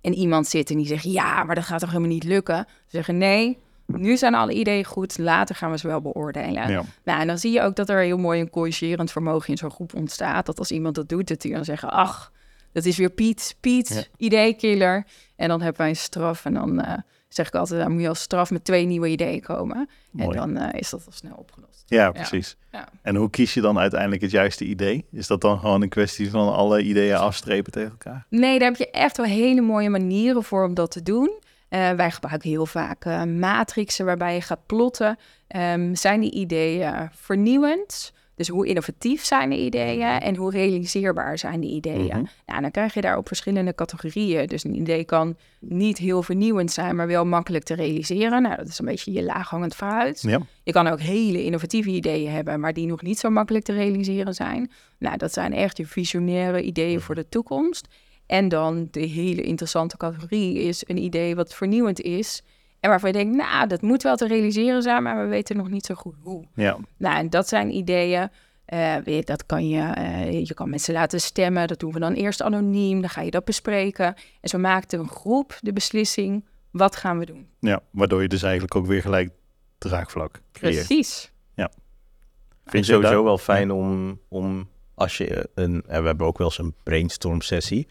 en iemand zit en die zegt, ja, maar dat gaat toch helemaal niet lukken. Ze zeggen, nee, nu zijn alle ideeën goed, later gaan we ze wel beoordelen. ja. Nou, en dan zie je ook dat er heel mooi een corrigerend vermogen in zo'n groep ontstaat. Dat als iemand dat doet, dat die dan zeggen, ach, dat is weer Piet, Piet, Ja. ideekiller. En dan hebben wij een straf en dan eh, zeg ik altijd, dan moet je als straf met twee nieuwe ideeën komen. Mooi. En dan eh, is dat al snel opgelost. ja, precies. Ja. En hoe kies je dan uiteindelijk het juiste idee? Is dat dan gewoon een kwestie van alle ideeën afstrepen tegen elkaar? Nee, daar heb je echt wel hele mooie manieren voor om dat te doen. Eh, wij gebruiken heel vaak eh, matrixen waarbij je gaat plotten. Ehm, zijn die ideeën vernieuwend? Dus hoe innovatief zijn de ideeën en hoe realiseerbaar zijn die ideeën? Mhm. Nou, dan krijg je daar op verschillende categorieën. Dus een idee kan niet heel vernieuwend zijn, maar wel makkelijk te realiseren. Nou, dat is een beetje je laaghangend fruit. Ja, Je kan ook hele innovatieve ideeën hebben, maar die nog niet zo makkelijk te realiseren zijn. Nou, dat zijn echt je visionaire ideeën voor de toekomst. En dan de hele interessante categorie is een idee wat vernieuwend is. En waarvan je denkt, nou, dat moet wel te realiseren zijn, maar we weten nog niet zo goed hoe. ja. Nou, en dat zijn ideeën. eh, weet je, dat kan je, eh, je kan mensen laten stemmen. Dat doen we dan eerst anoniem. Dan ga je dat bespreken. En zo maakt een groep de beslissing, wat gaan we doen? ja. Waardoor je dus eigenlijk ook weer gelijk draagvlak creëert. Precies. Ik Vind je het sowieso dat- wel fijn om, om als je een... En we hebben ook wel eens een brainstorm sessie.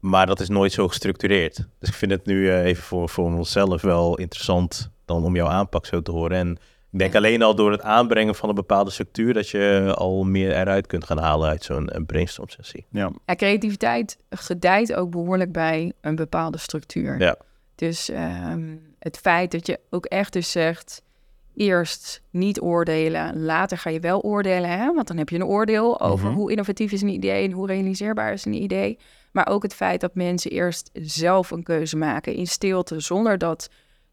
Maar dat is nooit zo gestructureerd. Dus ik vind het nu eh, even voor, voor onszelf wel interessant dan om jouw aanpak zo te horen. En ik denk alleen al door het aanbrengen van een bepaalde structuur... dat je al meer eruit kunt gaan halen uit zo'n een brainstorm sessie. Ja, Ja, creativiteit gedijt ook behoorlijk bij een bepaalde structuur. Ja. Dus ehm, het feit dat je ook echt dus zegt... eerst niet oordelen, later ga je wel oordelen. Hè? Want dan heb je een oordeel over Mhm. hoe innovatief is een idee... en hoe realiseerbaar is een idee. Maar ook het feit dat mensen eerst zelf een keuze maken in stilte... zonder dat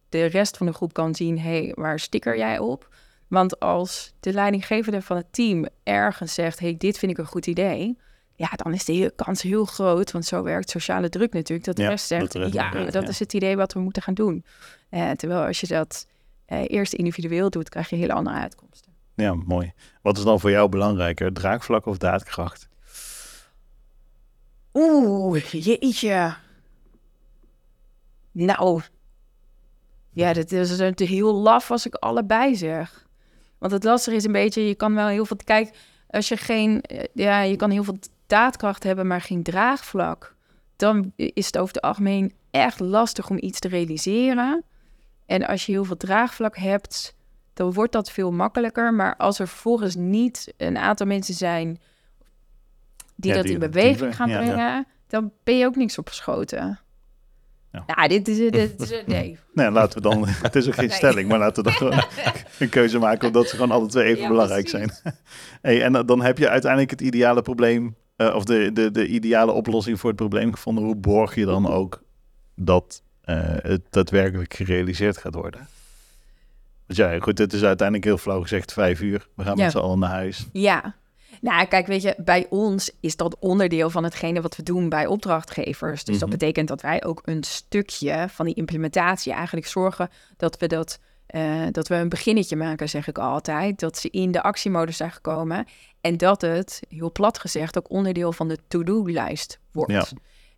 de rest van de groep kan zien... hé, hey, waar sticker jij op? Want als de leidinggevende van het team ergens zegt... hé, hey, dit vind ik een goed idee... Ja, dan is de kans heel groot, want zo werkt sociale druk natuurlijk, dat de Ja, rest zegt, dat ja, dat ja. is het idee wat we moeten gaan doen. Eh, terwijl als je dat eh, eerst individueel doet, krijg je hele andere uitkomsten. ja, mooi. Wat is dan voor jou belangrijker, draagvlak of daadkracht? Oeh, jeetje. Nou, ja, dat is het heel laf als ik allebei zeg. Want het lastige is een beetje, je kan wel heel veel... Kijk, als je geen... eh, Ja, je kan heel veel daadkracht hebben, maar geen draagvlak. Dan is het over het algemeen echt lastig om iets te realiseren. En als je heel veel draagvlak hebt, dan wordt dat veel makkelijker. Maar als er vervolgens niet een aantal mensen zijn die Ja, dat die in beweging gaan ja, brengen, dan ben je ook niks opgeschoten. Ja. Ja, dit is, dit is (laughs) nee. Nee, laten we dan, het is ook geen (laughs) Nee. stelling, maar laten we dan gewoon (laughs) een keuze maken omdat ze gewoon alle twee even belangrijk precies. zijn. Hey, en dan heb je uiteindelijk het ideale probleem, eh, of de, de, de ideale oplossing voor het probleem gevonden. Hoe borg je dan ook dat eh, het daadwerkelijk gerealiseerd gaat worden. Dus ja, goed, het is uiteindelijk heel flauw gezegd vijf uur. We gaan Ja. met z'n allen naar huis. Ja. Nou, kijk, weet je, bij ons is dat onderdeel van hetgene wat we doen bij opdrachtgevers. Dus dat Mhm. betekent dat wij ook een stukje van die implementatie eigenlijk zorgen dat we dat, eh, dat we een beginnetje maken, zeg ik altijd. Dat ze in de actiemodus zijn gekomen en dat het, heel plat gezegd, ook onderdeel van de to-do-lijst wordt. Ja.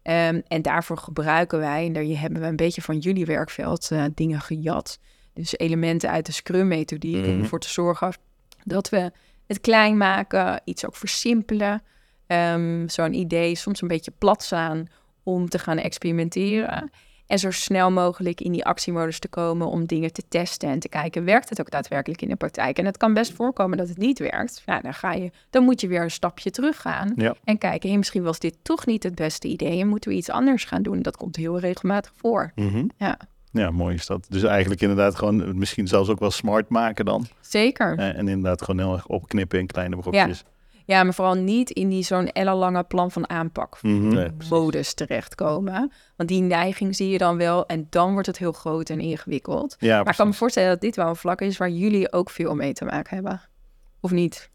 Ehm, en daarvoor gebruiken wij, en daar hebben we een beetje van jullie werkveld eh, dingen gejat. Dus elementen uit de Scrum-methodiek om Mhm. ervoor te zorgen dat we het klein maken, iets ook versimpelen. Ehm, Zo'n idee soms een beetje plat staan om te gaan experimenteren. En zo snel mogelijk in die actiemodus te komen om dingen te testen en te kijken, werkt het ook daadwerkelijk in de praktijk? En het kan best voorkomen dat het niet werkt. Ja, dan, ga je, dan moet je weer een stapje terug gaan Ja. en kijken, hey, misschien was dit toch niet het beste idee en moeten we iets anders gaan doen. Dat komt heel regelmatig voor. Ja. Ja, mooi is dat. Dus eigenlijk inderdaad gewoon misschien zelfs ook wel smart maken dan. Zeker. Eh, en inderdaad gewoon heel erg opknippen in kleine brokjes. Ja, maar vooral niet in die zo'n ellenlange plan van aanpak Mhm. Nee, modus terechtkomen. Want die neiging zie je dan wel en dan wordt het heel groot en ingewikkeld. Ja, Maar ik kan me voorstellen dat dit wel een vlak is waar jullie ook veel mee te maken hebben. Of niet?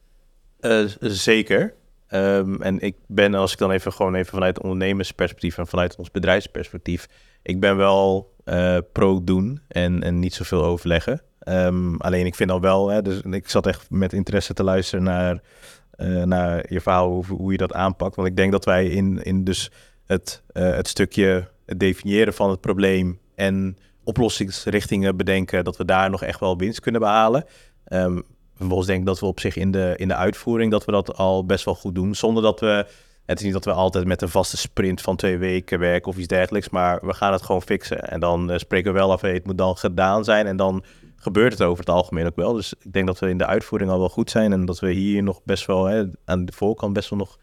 Eh, zeker. Ehm, en ik ben, als ik dan even gewoon even vanuit ondernemersperspectief en vanuit ons bedrijfsperspectief, ik ben wel eh, pro doen en, en niet zoveel overleggen. Ehm, alleen ik vind dan wel, hè, dus ik zat echt met interesse te luisteren naar, eh, naar je verhaal, hoe, hoe je dat aanpakt. Want ik denk dat wij in, in dus het, eh, het stukje het definiëren van het probleem en oplossingsrichtingen bedenken, dat we daar nog echt wel winst kunnen behalen. Ehm, vervolgens denk ik dat we op zich in de, in de uitvoering dat we dat al best wel goed doen. Zonder dat we. Het is niet dat we altijd met een vaste sprint van twee weken werken of iets dergelijks. Maar we gaan het gewoon fixen. En dan eh, spreken we wel af, hey, het moet dan gedaan zijn. En dan gebeurt het over het algemeen ook wel. Dus ik denk dat we in de uitvoering al wel goed zijn. En dat we hier nog best wel hè, aan de voorkant best wel nog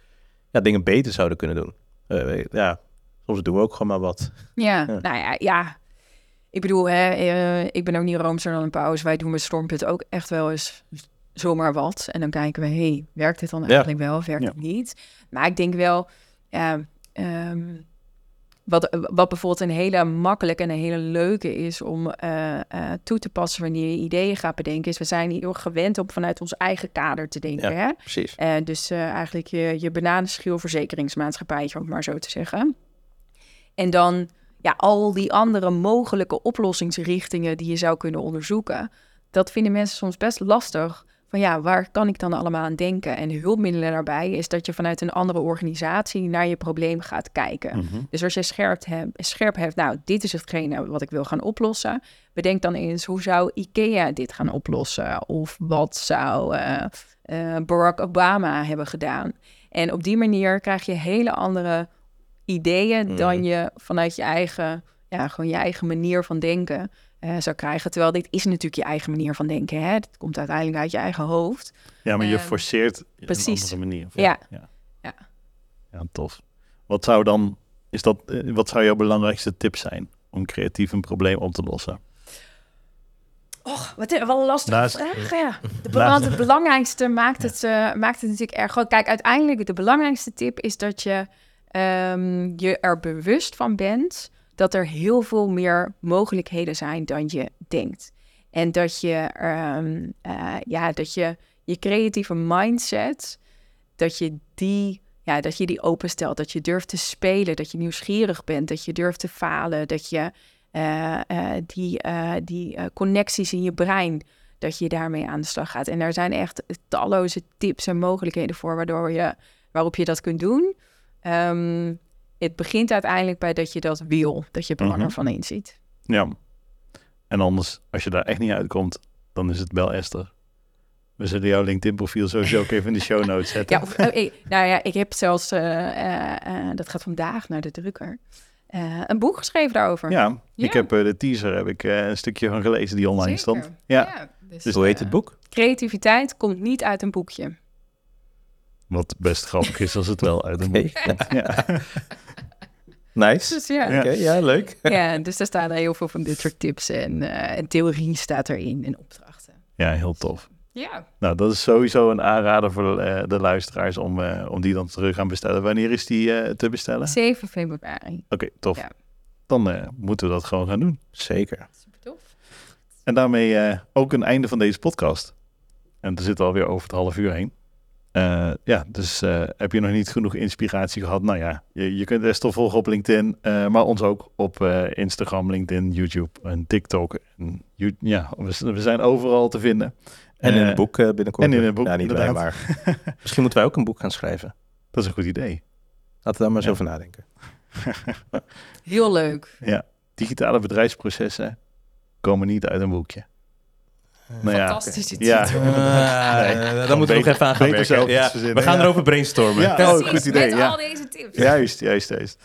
ja, dingen beter zouden kunnen doen. Eh, ja, soms doen we ook gewoon maar wat. Ja, Ja. nou ja, ja. Ik bedoel, hè, eh, ik ben ook niet roomser dan een paus. Wij doen met Stormpit ook echt wel eens zomaar wat. En dan kijken we, hey, werkt dit dan eigenlijk wel of werkt Ja. het niet? Maar ik denk wel, ja, ehm, wat, wat bijvoorbeeld een hele makkelijke en een hele leuke is om eh, eh, toe te passen wanneer je ideeën gaat bedenken, is we zijn hier gewend om vanuit ons eigen kader te denken. Hè? Precies. Eh, dus eigenlijk je, je bananenschil verzekeringsmaatschappijtje, om het maar zo te zeggen. En dan ja, al die andere mogelijke oplossingsrichtingen die je zou kunnen onderzoeken. Dat vinden mensen soms best lastig. Van ja, waar kan ik dan allemaal aan denken? En hulpmiddelen daarbij is dat je vanuit een andere organisatie naar je probleem gaat kijken. Mhm. Dus als je scherp hebt, scherp hebt, nou, dit is hetgene wat ik wil gaan oplossen. Bedenk dan eens, hoe zou IKEA dit gaan oplossen? Of wat zou eh, eh, Barack Obama hebben gedaan? En op die manier krijg je hele andere ideeën Mhm. dan je vanuit je eigen, ja, gewoon je eigen manier van denken eh, zou krijgen. Terwijl dit is natuurlijk je eigen manier van denken. Hè? Het komt uiteindelijk uit je eigen hoofd. Ja, maar je Ehm, forceert een precies. andere manier. Of Ja. ja. Ja. Ja, tof. Wat zou dan, is dat, eh, wat zou jouw belangrijkste tip zijn om creatief een probleem op te lossen? Och, wat, wat een lastige vraag. Ja. (laughs) De, het belangrijkste maakt het, eh, maakt het natuurlijk erg groot. Kijk, uiteindelijk de belangrijkste tip is dat je ehm, je er bewust van bent dat er heel veel meer mogelijkheden zijn dan je denkt. En dat je, ehm, eh, ja, dat je je creatieve mindset, dat je die, ja, dat je die openstelt, dat je durft te spelen, dat je nieuwsgierig bent, dat je durft te falen, dat je eh, eh, die, die connecties in je brein, dat je daarmee aan de slag gaat. En daar zijn echt talloze tips en mogelijkheden voor waardoor je, waarop je dat kunt doen. Ehm, het begint uiteindelijk bij dat je dat wil, dat je belang Mhm. ervan inziet. Ja. En anders, als je daar echt niet uitkomt, dan is het bel Esther. We zullen jouw LinkedIn-profiel sowieso ook even in de show notes zetten. (laughs) Ja, of, eh, eh, nou ja, ik heb zelfs, eh, eh, eh, dat gaat vandaag naar de drukker, eh, een boek geschreven daarover. Ja, ik heb de teaser, heb ik een stukje van gelezen die online Zeker. stond. Ja, dus, Dus hoe heet het boek? Creativiteit komt niet uit een boekje. Wat best grappig is als het wel uit een Oké. boek komt. (laughs) Ja. Nice. Dus ja, Ja. Leuk. (laughs) ja, dus daar staan er heel veel van dit soort tips en, eh, en theorie staat erin en opdrachten. ja, heel tof. Ja, Nou, dat is sowieso een aanrader voor de, eh, de luisteraars om, eh, om die dan terug gaan bestellen. Wanneer is die eh, te bestellen? 7 februari. Oké, tof. Ja. dan eh, moeten we dat gewoon gaan doen. Zeker. Super tof. En daarmee eh, ook een einde van deze podcast. En we zitten alweer over het half uur heen. Eh, ja, dus eh, heb je nog niet genoeg inspiratie gehad? Nou ja, je, je kunt Esther volgen op LinkedIn, eh, maar ons ook op eh, Instagram, LinkedIn, YouTube en TikTok. En, you- ja, we, we zijn overal te vinden. En in het boek eh, binnenkort. en in het boek, Ja, niet wij, maar (laughs) misschien moeten wij ook een boek gaan schrijven. Dat is een goed idee. Laten we daar maar eens over nadenken. (laughs) Heel leuk. Ja, digitale bedrijfsprocessen komen niet uit een boekje. Nou ja, Fantastische Ja. titel. (laughs) Nee, daar gewoon moeten we nog even aan gaan werken. Ja, we gaan ja. erover brainstormen. Ja, oh, goed idee. met Ja. al deze tips. Juist, juist, juist.